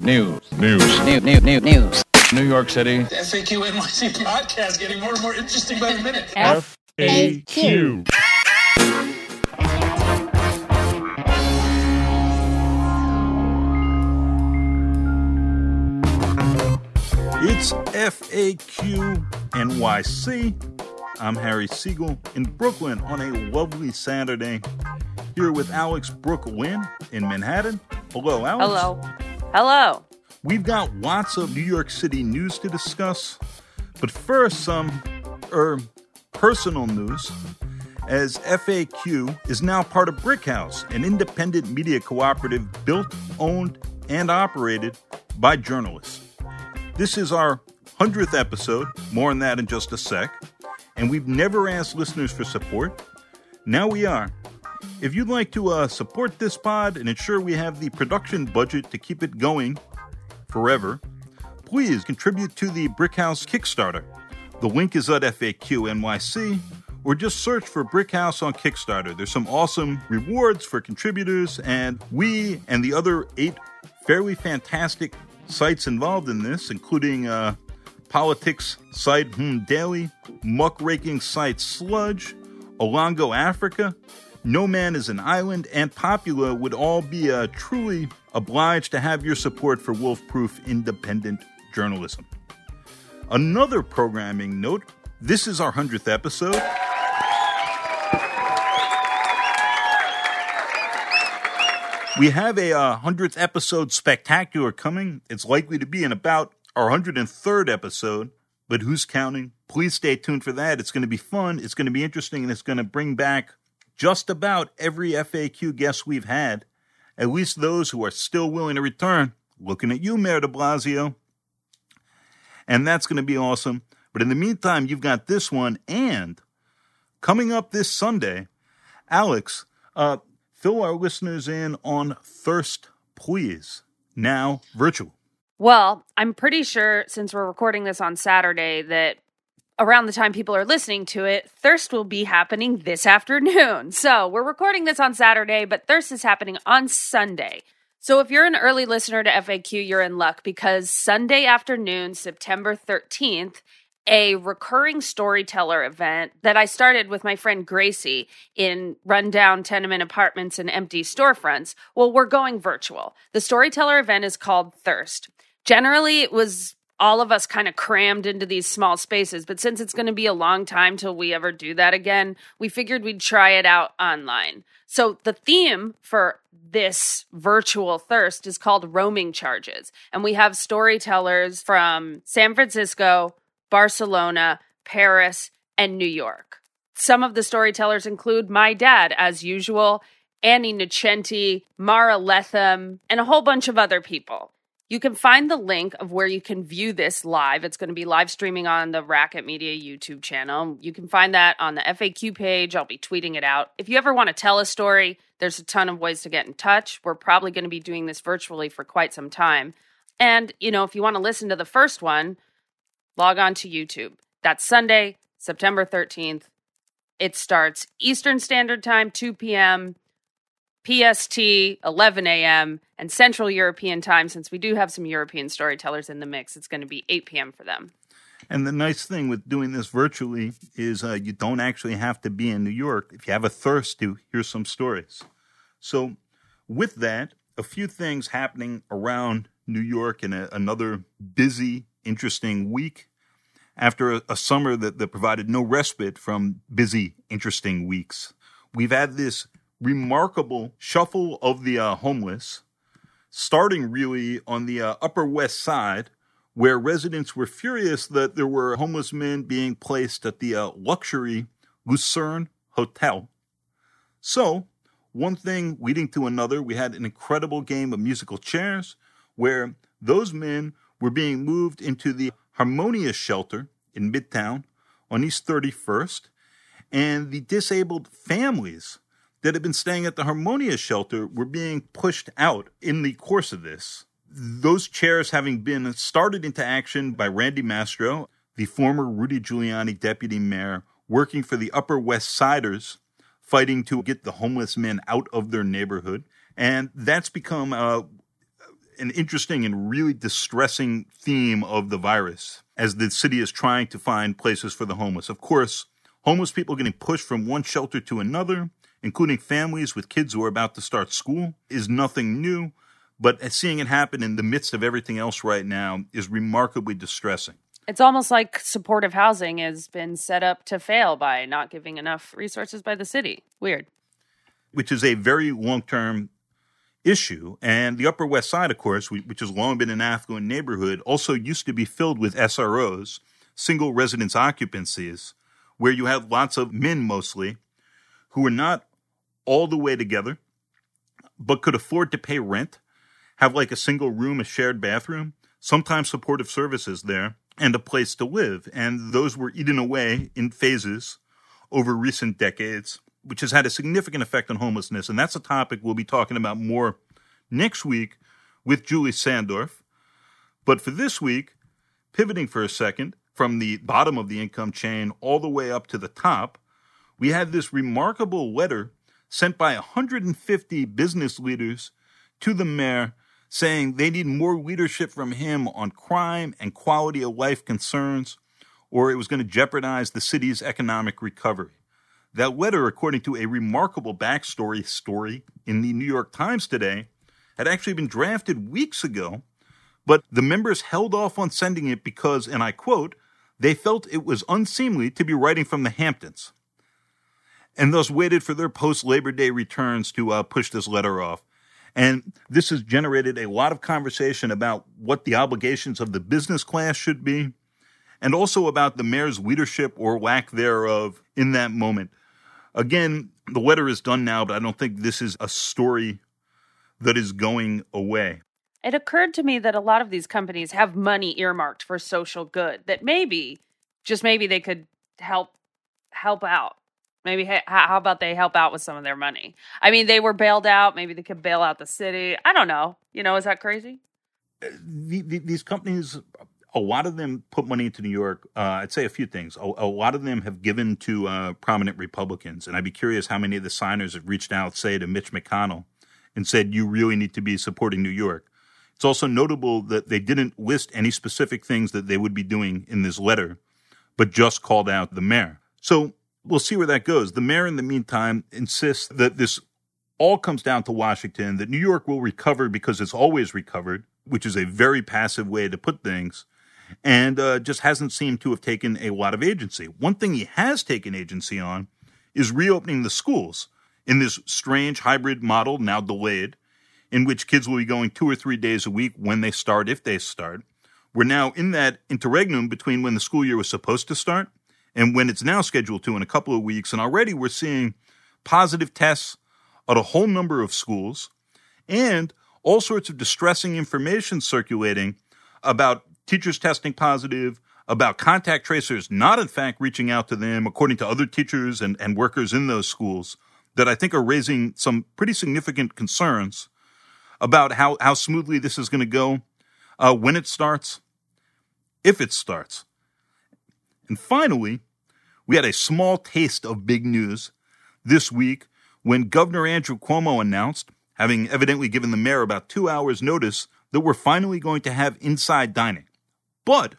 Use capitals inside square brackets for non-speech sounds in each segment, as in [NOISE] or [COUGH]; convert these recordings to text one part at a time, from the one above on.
News. News. New, new, new, news. New York City. The FAQ NYC podcast getting more and more interesting by the minute. FAQ. It's FAQ NYC. I'm Harry Siegel in Brooklyn on a lovely Saturday. Here with Alex Brooklyn in Manhattan. Hello, Alex. Hello. Hello. We've got lots of New York City news to discuss, but first, some er, personal news. As FAQ is now part of Brickhouse, an independent media cooperative built, owned, and operated by journalists. This is our 100th episode, more on that in just a sec, and we've never asked listeners for support. Now we are. If you'd like to uh, support this pod and ensure we have the production budget to keep it going forever, please contribute to the Brickhouse Kickstarter. The link is at FAQ NYC, or just search for Brickhouse on Kickstarter. There's some awesome rewards for contributors, and we and the other eight fairly fantastic sites involved in this, including uh, politics site Hmm Daily, muckraking site Sludge, Olongo Africa, No Man is an Island, and Popula would all be uh, truly obliged to have your support for wolf-proof independent journalism. Another programming note this is our 100th episode. We have a uh, 100th episode spectacular coming. It's likely to be in about our 103rd episode, but who's counting? Please stay tuned for that. It's going to be fun, it's going to be interesting, and it's going to bring back just about every FAQ guest we've had, at least those who are still willing to return. Looking at you, Mayor de Blasio. And that's going to be awesome. But in the meantime, you've got this one, and coming up this Sunday, Alex, uh, fill our listeners in on Thirst, please. Now, virtual. Well, I'm pretty sure since we're recording this on Saturday that around the time people are listening to it, Thirst will be happening this afternoon. [LAUGHS] So we're recording this on Saturday, but Thirst is happening on Sunday. So if you're an early listener to FAQ, you're in luck because Sunday afternoon, September 13th, a recurring storyteller event that I started with my friend Gracie in rundown tenement apartments and empty storefronts. Well, we're going virtual. The storyteller event is called Thirst. Generally, it was all of us kind of crammed into these small spaces, but since it's going to be a long time till we ever do that again, we figured we'd try it out online. So the theme for this virtual thirst is called roaming charges. And we have storytellers from San Francisco, Barcelona, Paris, and New York. Some of the storytellers include my dad, as usual, Annie Nocenti, Mara Letham, and a whole bunch of other people. You can find the link of where you can view this live. It's going to be live streaming on the Racket Media YouTube channel. You can find that on the FAQ page. I'll be tweeting it out. If you ever want to tell a story, there's a ton of ways to get in touch. We're probably going to be doing this virtually for quite some time. And, you know, if you want to listen to the first one, log on to YouTube. That's Sunday, September 13th. It starts Eastern Standard Time, 2 p.m., PST, 11 a.m., and Central European Time. Since we do have some European storytellers in the mix, it's going to be 8 p.m. for them. And the nice thing with doing this virtually is uh, you don't actually have to be in New York if you have a thirst to hear some stories. So, with that, a few things happening around New York in a, another busy, interesting week after a, a summer that, that provided no respite from busy, interesting weeks. We've had this remarkable shuffle of the uh, homeless, starting really on the uh, Upper West Side, where residents were furious that there were homeless men being placed at the uh, luxury Lucerne Hotel. So, one thing leading to another, we had an incredible game of musical chairs where those men were being moved into the Harmonia Shelter in Midtown on East 31st, and the disabled families that had been staying at the Harmonia shelter were being pushed out in the course of this. Those chairs having been started into action by Randy Mastro, the former Rudy Giuliani deputy mayor, working for the Upper West Siders, fighting to get the homeless men out of their neighborhood. And that's become uh, an interesting and really distressing theme of the virus as the city is trying to find places for the homeless. Of course, homeless people getting pushed from one shelter to another, including families with kids who are about to start school, is nothing new. But seeing it happen in the midst of everything else right now is remarkably distressing. It's almost like supportive housing has been set up to fail by not giving enough resources by the city. Weird. Which is a very long term issue. And the Upper West Side, of course, which has long been an affluent neighborhood, also used to be filled with SROs, single residence occupancies, where you have lots of men mostly who are not all the way together, but could afford to pay rent, have like a single room, a shared bathroom, sometimes supportive services there, and a place to live. And those were eaten away in phases over recent decades which has had a significant effect on homelessness. And that's a topic we'll be talking about more next week with Julie Sandorf. But for this week, pivoting for a second from the bottom of the income chain all the way up to the top, we had this remarkable letter sent by 150 business leaders to the mayor saying they need more leadership from him on crime and quality of life concerns, or it was going to jeopardize the city's economic recovery. That letter, according to a remarkable backstory story in the New York Times today, had actually been drafted weeks ago, but the members held off on sending it because, and I quote, they felt it was unseemly to be writing from the Hamptons, and thus waited for their post Labor Day returns to uh, push this letter off. And this has generated a lot of conversation about what the obligations of the business class should be, and also about the mayor's leadership or lack thereof in that moment. Again, the letter is done now, but I don't think this is a story that is going away. It occurred to me that a lot of these companies have money earmarked for social good that maybe just maybe they could help help out. Maybe how about they help out with some of their money? I mean, they were bailed out. Maybe they could bail out the city. I don't know. You know, is that crazy? Uh, the, the, these companies a lot of them put money into New York. Uh, I'd say a few things. A, a, lot of them have given to uh, prominent Republicans, and I'd be curious how many of the signers have reached out, say, to Mitch McConnell and said, "You really need to be supporting New York." It's also notable that they didn't list any specific things that they would be doing in this letter, but just called out the mayor. So we'll see where that goes. The mayor, in the meantime, insists that this all comes down to Washington, that New York will recover because it's always recovered, which is a very passive way to put things and uh, just hasn't seemed to have taken a lot of agency. One thing he has taken agency on is reopening the schools in this strange hybrid model, now delayed, in which kids will be going two or three days a week when they start, if they start. We're now in that interregnum between when the school year was supposed to start and when it's now scheduled to in a couple of weeks. And already we're seeing positive tests at a whole number of schools and all sorts of distressing information circulating about teachers testing positive, about contact tracers not in fact reaching out to them, according to other teachers and, and workers in those schools, that I think are raising some pretty significant concerns about how, how smoothly this is going to go uh, when it starts, if it starts. And finally, we had a small taste of big news this week when Governor Andrew Cuomo announced, having evidently given the mayor about two hours' notice, that we're finally going to have inside dining. But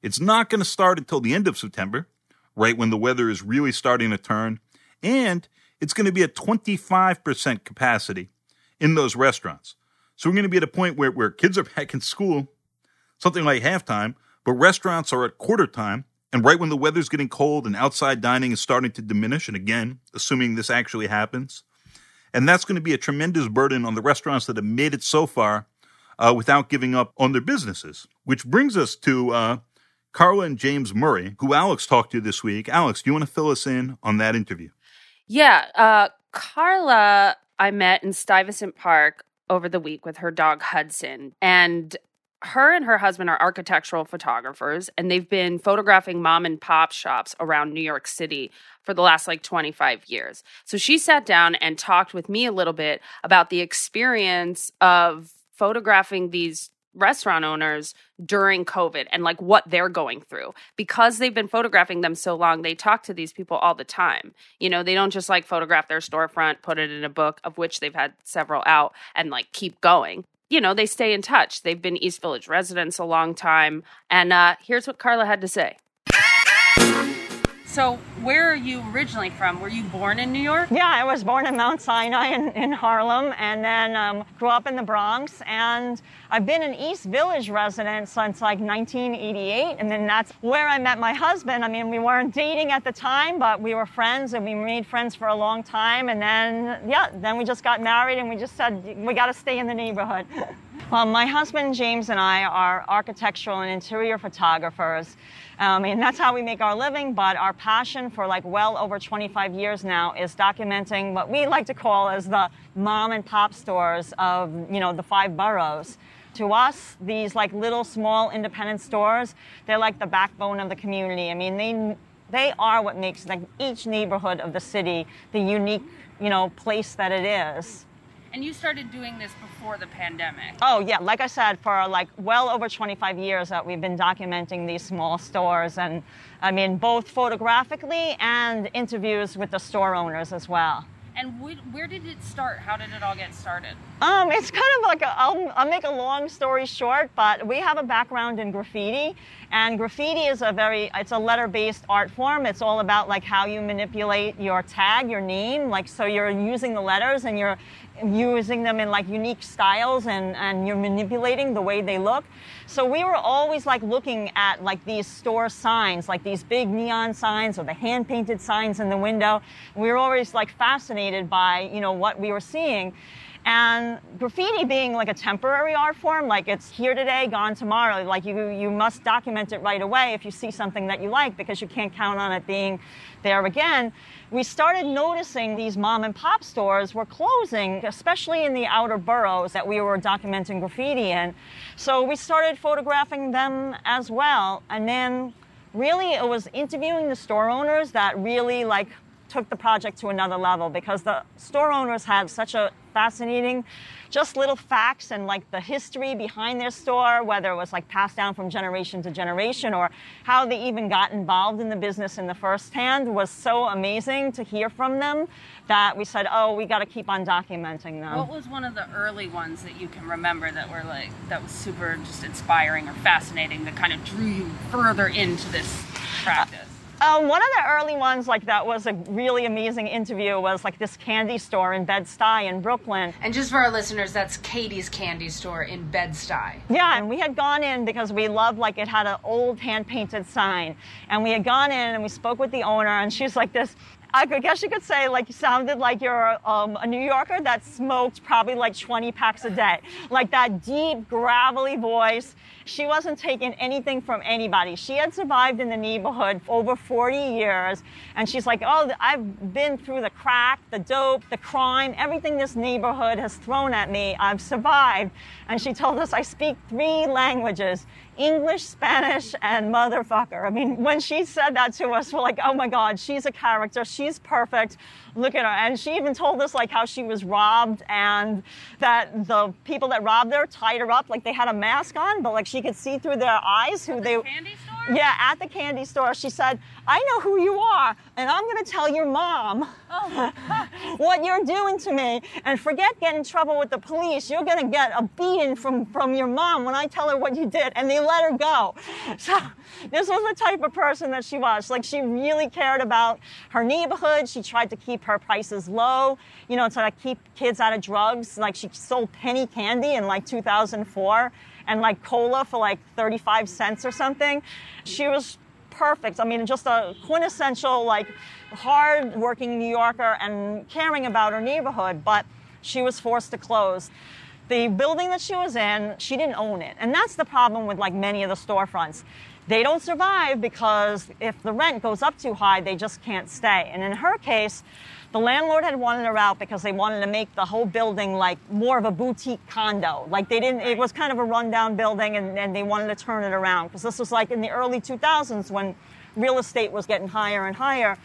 it's not going to start until the end of September, right when the weather is really starting to turn. And it's going to be at 25% capacity in those restaurants. So we're going to be at a point where, where kids are [LAUGHS] back in school, something like halftime, but restaurants are at quarter time. And right when the weather's getting cold and outside dining is starting to diminish, and again, assuming this actually happens, and that's going to be a tremendous burden on the restaurants that have made it so far uh, without giving up on their businesses. Which brings us to uh, Carla and James Murray, who Alex talked to this week. Alex, do you want to fill us in on that interview? Yeah. Uh, Carla, I met in Stuyvesant Park over the week with her dog Hudson. And her and her husband are architectural photographers and they've been photographing mom and pop shops around New York City for the last like 25 years. So she sat down and talked with me a little bit about the experience of photographing these restaurant owners during COVID and like what they're going through. Because they've been photographing them so long, they talk to these people all the time. You know, they don't just like photograph their storefront, put it in a book, of which they've had several out, and like keep going. You know, they stay in touch. They've been East Village residents a long time. And uh, here's what Carla had to say. So, where are you originally from? Were you born in New York? Yeah, I was born in Mount Sinai in, in Harlem and then um, grew up in the Bronx. And I've been an East Village resident since like 1988. And then that's where I met my husband. I mean, we weren't dating at the time, but we were friends and we made friends for a long time. And then, yeah, then we just got married and we just said, we got to stay in the neighborhood. [LAUGHS] well, my husband James and I are architectural and interior photographers. Um, and that's how we make our living. But our passion for like well over 25 years now is documenting what we like to call as the mom and pop stores of you know the five boroughs. To us, these like little small independent stores, they're like the backbone of the community. I mean, they they are what makes like each neighborhood of the city the unique you know place that it is. And you started doing this before the pandemic. Oh yeah, like I said, for like well over 25 years that we've been documenting these small stores, and I mean both photographically and interviews with the store owners as well. And where did it start? How did it all get started? Um, it's kind of like a, I'll, I'll make a long story short, but we have a background in graffiti, and graffiti is a very it's a letter-based art form. It's all about like how you manipulate your tag, your name, like so you're using the letters and you're using them in like unique styles and, and you're manipulating the way they look. So we were always like looking at like these store signs, like these big neon signs or the hand painted signs in the window. We were always like fascinated by, you know, what we were seeing. And graffiti being like a temporary art form, like it's here today, gone tomorrow. Like you, you must document it right away if you see something that you like because you can't count on it being there again. We started noticing these mom and pop stores were closing, especially in the outer boroughs that we were documenting graffiti in. So we started photographing them as well. And then really it was interviewing the store owners that really like took the project to another level because the store owners had such a fascinating just little facts and like the history behind their store whether it was like passed down from generation to generation or how they even got involved in the business in the first hand was so amazing to hear from them that we said oh we got to keep on documenting them What was one of the early ones that you can remember that were like that was super just inspiring or fascinating that kind of drew you further into this practice? Um, one of the early ones, like that was a really amazing interview, was like this candy store in Bed-Stuy in Brooklyn. And just for our listeners, that's Katie's candy store in Bed-Stuy. Yeah, and we had gone in because we loved like it had an old hand painted sign, and we had gone in and we spoke with the owner, and she's like this. I guess you could say like you sounded like you're um, a New Yorker that smoked probably like 20 packs a day, like that deep gravelly voice. She wasn't taking anything from anybody. She had survived in the neighborhood for over 40 years, and she's like, "Oh, I've been through the crack, the dope, the crime, everything this neighborhood has thrown at me. I've survived." And she told us, "I speak three languages: English, Spanish, and motherfucker." I mean, when she said that to us, we're like, "Oh my God, she's a character. She's perfect. Look at her." And she even told us like how she was robbed and that the people that robbed her tied her up like they had a mask on, but like she could see through their eyes who they. candy store? Yeah, at the candy store, she said, I know who you are, and I'm going to tell your mom [LAUGHS] what you're doing to me. And forget getting in trouble with the police. You're going to get a beating from, from your mom when I tell her what you did. And they let her go. [LAUGHS] So this was the type of person that she was. Like, she really cared about her neighborhood. She tried to keep her prices low, you know, to like, keep kids out of drugs. Like, she sold penny candy in like 2004 and like cola for like 35 cents or something. She was perfect. I mean, just a quintessential, like, hard working New Yorker and caring about her neighborhood, but she was forced to close. The building that she was in, she didn't own it. And that's the problem with like many of the storefronts. They don't survive because if the rent goes up too high, they just can't stay. And in her case, the landlord had wanted her out because they wanted to make the whole building like more of a boutique condo. Like they didn't, it was kind of a rundown building and, and they wanted to turn it around because this was like in the early 2000s when real estate was getting higher and higher.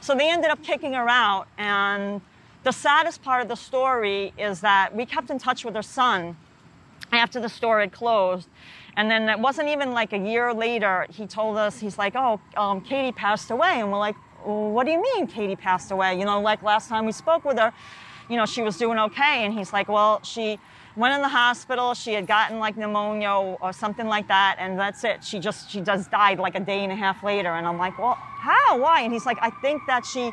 So they ended up kicking her out. And the saddest part of the story is that we kept in touch with her son after the store had closed. And then it wasn't even like a year later, he told us, he's like, oh, um, Katie passed away. And we're like, what do you mean Katie passed away? You know, like last time we spoke with her, you know, she was doing okay. And he's like, well, she went in the hospital. She had gotten like pneumonia or something like that, and that's it. She just she just died like a day and a half later. And I'm like, well, how? Why? And he's like, I think that she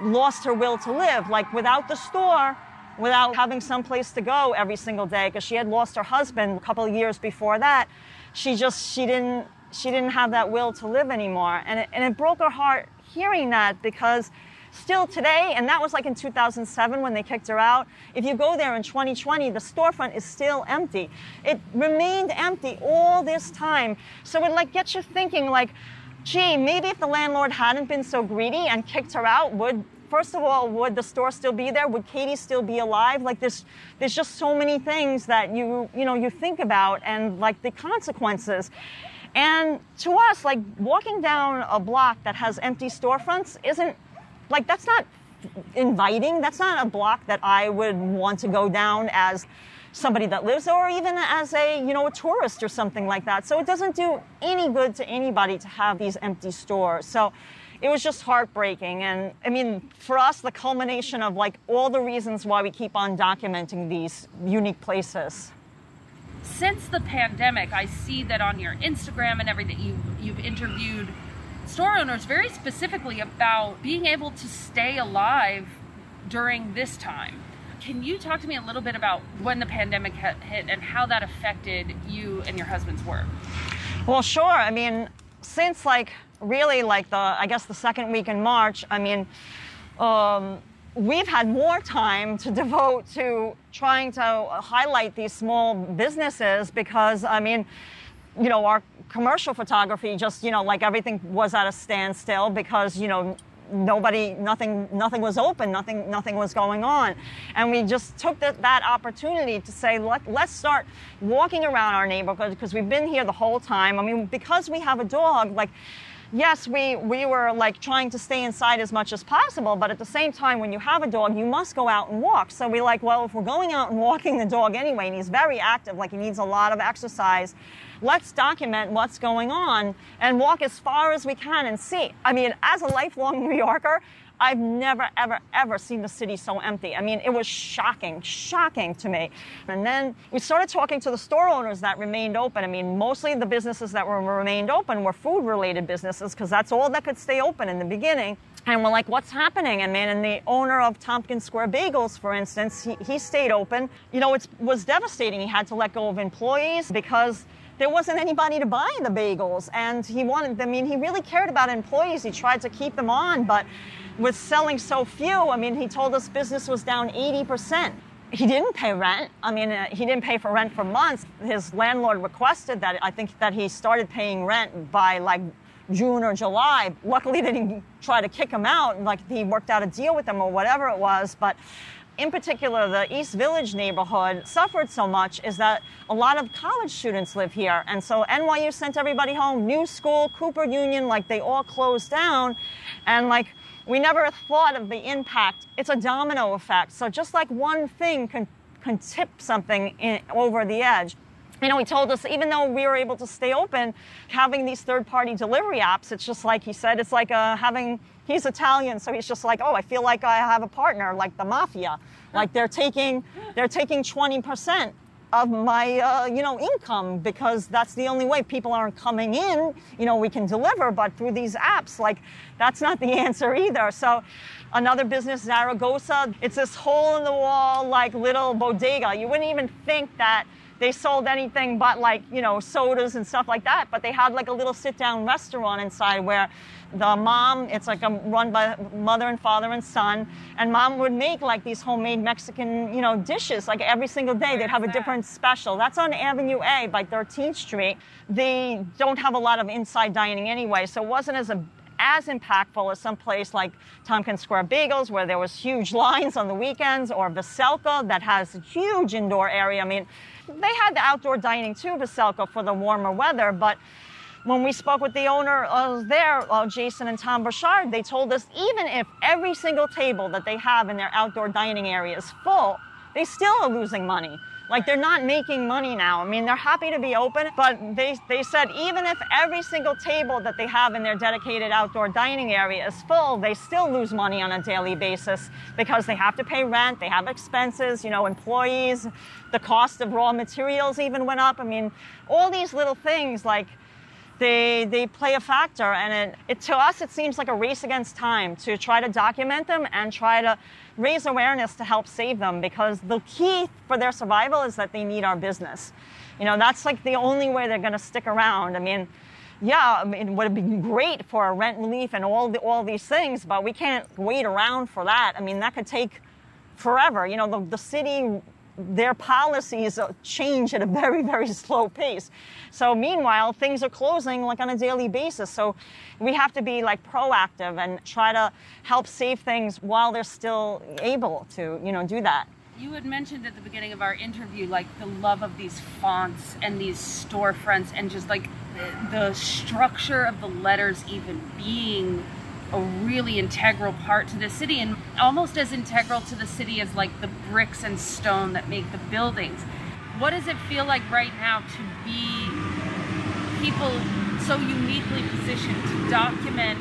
lost her will to live. Like without the store, without having some place to go every single day, because she had lost her husband a couple of years before that. She just she didn't she didn't have that will to live anymore, and it, and it broke her heart hearing that because still today, and that was like in 2007 when they kicked her out. If you go there in 2020, the storefront is still empty. It remained empty all this time. So it like gets you thinking like, gee, maybe if the landlord hadn't been so greedy and kicked her out, would first of all, would the store still be there? Would Katie still be alive? Like there's there's just so many things that you you know you think about and like the consequences. And to us, like walking down a block that has empty storefronts isn't like that's not inviting. That's not a block that I would want to go down as somebody that lives there or even as a you know a tourist or something like that. So it doesn't do any good to anybody to have these empty stores. So it was just heartbreaking and i mean for us the culmination of like all the reasons why we keep on documenting these unique places since the pandemic i see that on your instagram and everything you, you've interviewed store owners very specifically about being able to stay alive during this time. Can you talk to me a little bit about when the pandemic hit and how that affected you and your husband's work? Well sure. I mean since like really like the I guess the second week in March, I mean, um, we've had more time to devote to trying to highlight these small businesses because I mean, you know, our commercial photography just you know like everything was at a standstill because you know nobody nothing nothing was open nothing nothing was going on. And we just took the, that opportunity to say Let, let's start walking around our neighborhood because we've been here the whole time. I mean because we have a dog like yes, we, we were like trying to stay inside as much as possible, but at the same time, when you have a dog, you must go out and walk. So we like, well, if we're going out and walking the dog anyway, and he's very active, like he needs a lot of exercise, let's document what's going on and walk as far as we can and see. I mean, as a lifelong New Yorker, I've never, ever, ever seen the city so empty. I mean, it was shocking, shocking to me. And then we started talking to the store owners that remained open. I mean, mostly the businesses that were remained open were food related businesses because that's all that could stay open in the beginning. And we're like, what's happening? And man, and the owner of Tompkins Square Bagels, for instance, he, he stayed open. You know, it was devastating. He had to let go of employees because there wasn't anybody to buy the bagels. And he wanted, I mean, he really cared about employees. He tried to keep them on, but with selling so few, I mean, he told us business was down 80%. He didn't pay rent. I mean, uh, he didn't pay for rent for months. His landlord requested that I think that he started paying rent by like June or July. Luckily, they didn't try to kick him out. Like he worked out a deal with them or whatever it was. But in particular, the East Village neighborhood suffered so much is that a lot of college students live here. And so NYU sent everybody home. New school, Cooper Union, like they all closed down. And like we never thought of the impact. It's a domino effect. So just like one thing can, can tip something in, over the edge. You know, he told us even though we were able to stay open, having these third-party delivery apps, it's just like he said, it's like uh, having. He's Italian, so he's just like, oh, I feel like I have a partner, like the mafia. Like they're taking, they're taking 20 percent of my uh, you know income because that's the only way people aren't coming in you know we can deliver. But through these apps like that's not the [LAUGHS] answer either. So another business zaragoza it's this hole in the wall like little bodega. You wouldn't even think that they sold anything but like you know sodas and stuff like that but they had like a little sit down restaurant inside where the mom it's like a run by mother and father and son and mom would make like these homemade mexican you know dishes like every single day. They'd have a different special. That's on avenue a by 13th street. They don't have a lot of inside dining anyway so it wasn't as a as impactful as some place like Tompkins Square Bagels, where there was huge [LAUGHS] lines on the weekends, or Veselka that has a huge indoor area. I mean, they had the outdoor dining too, Veselka, for the warmer weather, but when we spoke with the owner uh, there, uh, Jason and Tom Birchard, they told us even if every single table that they have in their outdoor dining area is full, they still are losing money. Like they're not making money now. I mean, they're happy to be open, but they, they said even if every single table that they have in their dedicated outdoor dining area is full, they still lose money on a daily basis because they have to pay rent, they have expenses, you know, employees, the cost of raw materials even went up. I mean, all these little things like they they play a factor and it, it, to us it seems like a race against time to try to document them and try to raise awareness to help save them because the key for their survival is that they need our business you know that's like the only way they're going to stick around i mean yeah, I mean, it would have been great for a rent relief and all the, all these things, but we can't wait around for that. I mean, that could take forever. You know, the, the city their policies change at a very, very [LAUGHS] slow pace. So meanwhile, things are closing like on a daily basis. So we have to be like proactive and try to help save things while they're still able to, you know, do that. You had mentioned at the beginning of our interview, like the love of these fonts and these storefronts and just like the, structure of the letters even being a really integral part to the city and almost as integral to the city as like the bricks and stone that make the buildings. What does it feel like right now to be people so uniquely positioned to document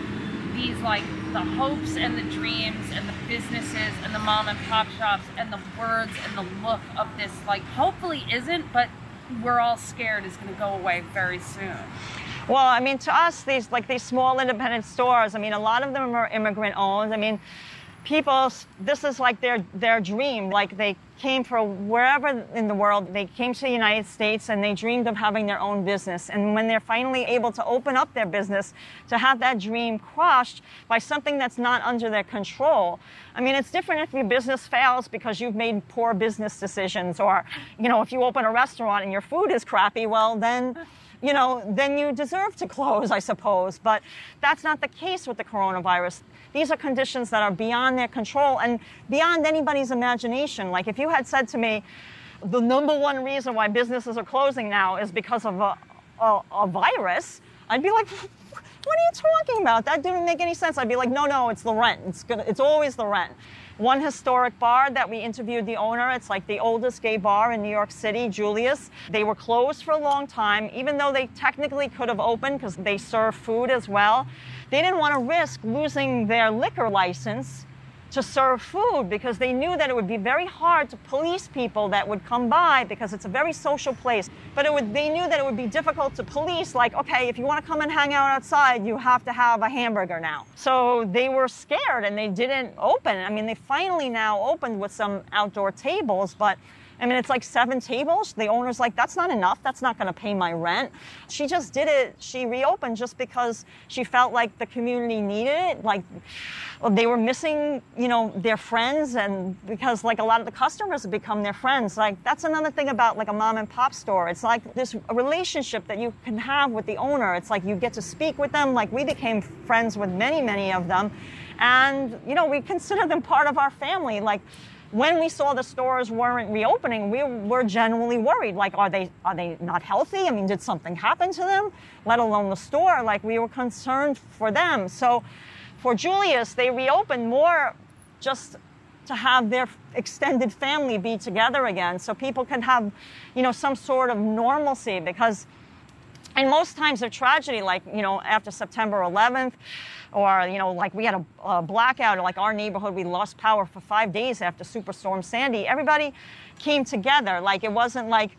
these like the hopes and the dreams and the businesses and the mom and pop shops and the words and the look of this like hopefully isn't but we're all scared is going to go away very soon. Well, I mean, to us, these like these small independent stores. I mean, a lot of them are immigrant owned. I mean, people, this is like their their dream. Like they came from wherever in the world, they came to the United States and they dreamed of having their own business. And when they're finally able to open up their business, to have that dream crushed by something that's not under their control. I mean, it's different if your business fails because you've made poor business decisions, or you know, if you open a restaurant and your food is crappy. Well, then you know, then you deserve to [LAUGHS] close, I suppose. But that's not the case with the coronavirus. These are conditions that are beyond their control and beyond anybody's imagination. Like if you had said to me, the number one reason why businesses are closing now is because of a, a, a virus, I'd be like, [LAUGHS] what are you talking about? That didn't make any sense. I'd be like, no, no, it's the rent. It's, gonna, it's always the rent one historic bar that we interviewed the owner. It's like the oldest gay bar in New York City, Julius. They were closed for a long time, even though they technically could have opened because they serve food as well. They didn't want to risk losing their liquor license to serve food because they knew that it would be very hard to police people that would come by because it's a very social place. But it would, they knew that it would be difficult to police, like, okay, if you want to come and hang out outside, you have to have a hamburger now. So they were scared and they didn't open. I mean, they finally now opened with some outdoor tables, but I mean, it's like seven tables. The owner's like, that's not enough. That's not going to pay my rent. She just did it. She reopened just because she felt like the community needed it. Like they were missing, you know, their friends, and because like a lot of the customers have become their friends. Like that's another thing about like a mom and pop store. It's like this relationship that you can have with the owner. It's like you get to speak with them. Like we became friends with many, many of them, and you know, we consider them part of our family. Like when we saw the stores weren't reopening, we were genuinely worried. Like, are they are they not healthy? I mean, did something happen to them? Let alone the store. Like, we were concerned for them. So, for Julius, they reopened more just to have their extended family be together again, so people can have, you know, some sort of normalcy. Because, in most times of tragedy, like you know, after September 11th or you know like we had a, a blackout like our neighborhood we lost power for five days after superstorm sandy. Everybody came together. Like it wasn't like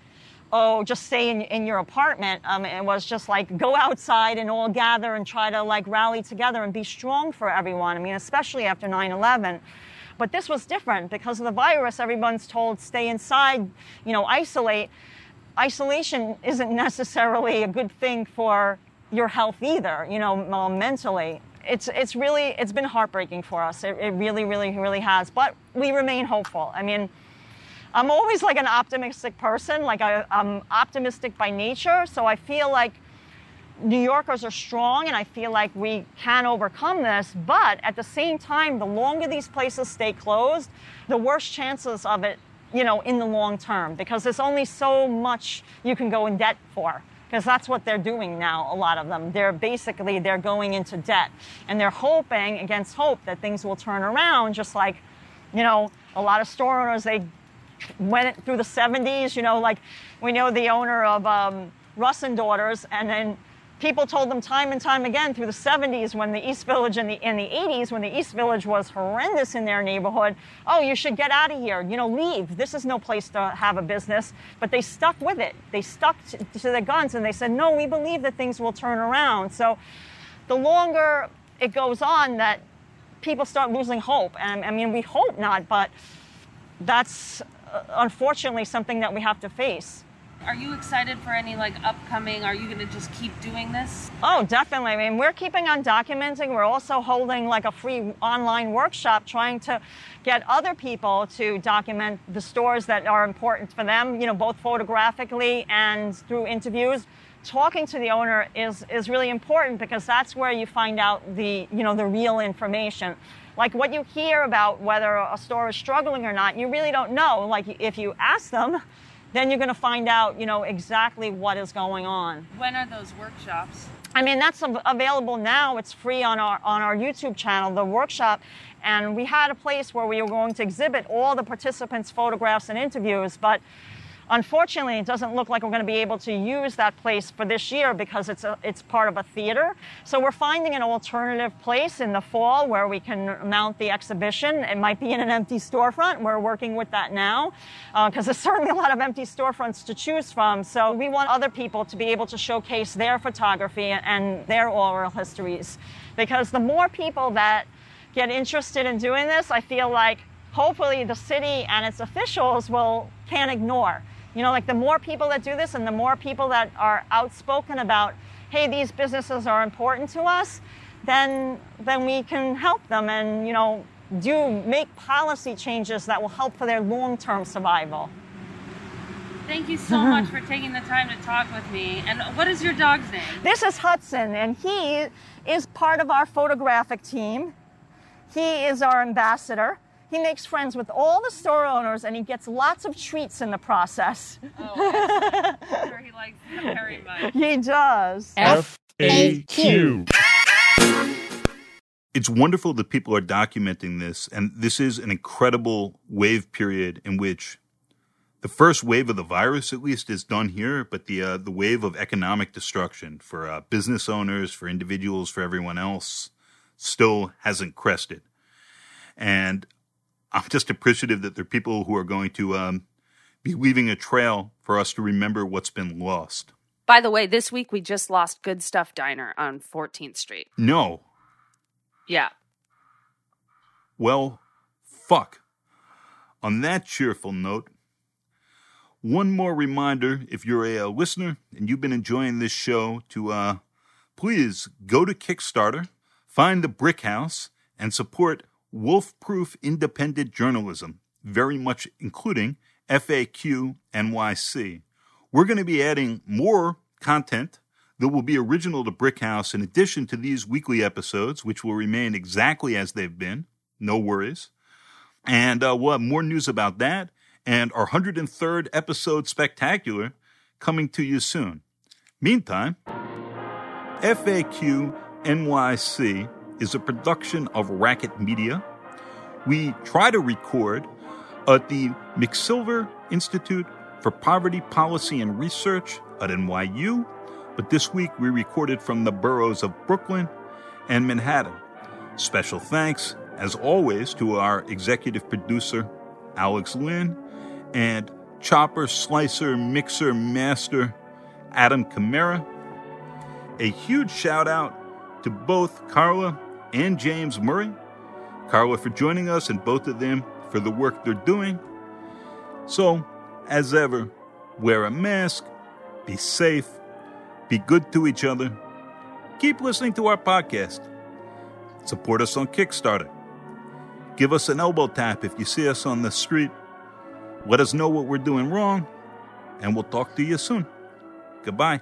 oh just stay in, in your apartment. Um, it was just like go outside and all gather and try to like rally together and be strong for everyone. I mean especially after 9-11 but this was different because of the virus. Everyone's told stay inside you know isolate. Isolation isn't [LAUGHS] necessarily a good thing for your health either you know mentally it's it's really it's been heartbreaking for us. It, it really, really, really has. But we remain hopeful. I mean, I'm always like an optimistic person. Like I, I'm optimistic by nature, so I feel like New Yorkers are strong, and I feel like we can overcome this. But at the same time, the longer these places stay closed, the worse chances of it, you know, in the long term, because there's only so much you can go in debt for because that's what they're doing now a lot of them they're basically they're going into debt and they're hoping against hope that things will turn around just like you know a lot of store owners they went through the 70s. You know, like we know the owner of um, Russ and Daughters, and then people told them time and time again through the 70s when the East Village and the in the 80s when the East Village was horrendous in their neighborhood. Oh, you should get out of here. You know, leave. This is no place to have a business. But they stuck with it. They stuck to, to their guns and they said, no, we believe that things will turn around. So the longer it goes on, that people start losing hope. And I mean, we hope not, but that's uh, unfortunately something that we have to face. Are you excited for any like upcoming? Are you going to just keep doing this? Oh, definitely. I mean, we're keeping on documenting. We're also holding like a free online workshop trying to get other people to document the stores that are important for them, you know, both photographically and through interviews. Talking to the owner is, is really important because that's where you find out the, you know, the real information like what you hear about whether a store is struggling or not, you really don't know. Like if you ask them, then you're going to find out, you know, exactly what is going on. When are those workshops? I mean, that's available now. It's free on our on our YouTube channel, the workshop. And we had a place where we were going to exhibit all the participants' photographs and interviews, but Unfortunately, it doesn't look like we're going to be able to use that place for this year because it's, a, it's part of a theater. So we're finding an alternative place in the fall where we can mount the exhibition. It might be in an empty storefront. We're working with that now because uh, there's [LAUGHS] certainly a lot of empty storefronts to choose from. So we want other people to be able to showcase their photography and their oral histories because the more people that get interested in doing this, I feel like hopefully the city and its officials will can't ignore. You know, like the more people that do this and the more people that are outspoken about, hey, these businesses are important to us, then then we can help them and, you know, do make policy changes that will help for their long-term survival. Thank you so mm-hmm. much for taking the time to talk with me. And what is your dog's name? This is Hudson, and he is part of our photographic team. He is our ambassador. He makes friends with all the store owners and he gets lots of treats in the process. Oh, I'm sure he likes them very much. He does. F A Q. It's wonderful that people are documenting this, and this is an incredible wave period in which the first wave of the virus, at least, is done here, but the uh, the wave of economic destruction for uh, business owners, for individuals, for everyone else, still hasn't crested. And I'm just appreciative that there are people who are going to um, be leaving a trail for us to remember what's been lost. By the way, this week we just lost Good Stuff Diner on 14th Street. No. Yeah. Well, fuck. On that cheerful note, one more reminder if you're a, a listener and you've been enjoying this show, to uh, please go to Kickstarter, find the Brick House, and support wolf proof independent journalism, very much including FAQ NYC. We're going to be adding more content that will be original to Brickhouse in addition to these weekly episodes, which will remain exactly as they've been. No worries. And uh, we'll have more news about that and our 103rd episode spectacular coming to you soon. Meantime, FAQ NYC is a production of Racket Media. We try to record at the McSilver Institute for Poverty Policy and Research at NYU, but this week we recorded from the boroughs of Brooklyn and Manhattan. Special thanks, as always, to our executive producer, Alex Lynn, and chopper, slicer, mixer, master, Adam Camara. A huge shout out to both Carla and James Murray. Carla for joining us, and both of them for the work they're doing. So, as ever, wear a mask, be safe, be good to each other, keep listening to our podcast, support us on Kickstarter, give us an elbow tap if you see us on the street, let us know what we're doing wrong, and we'll talk to you soon. Goodbye.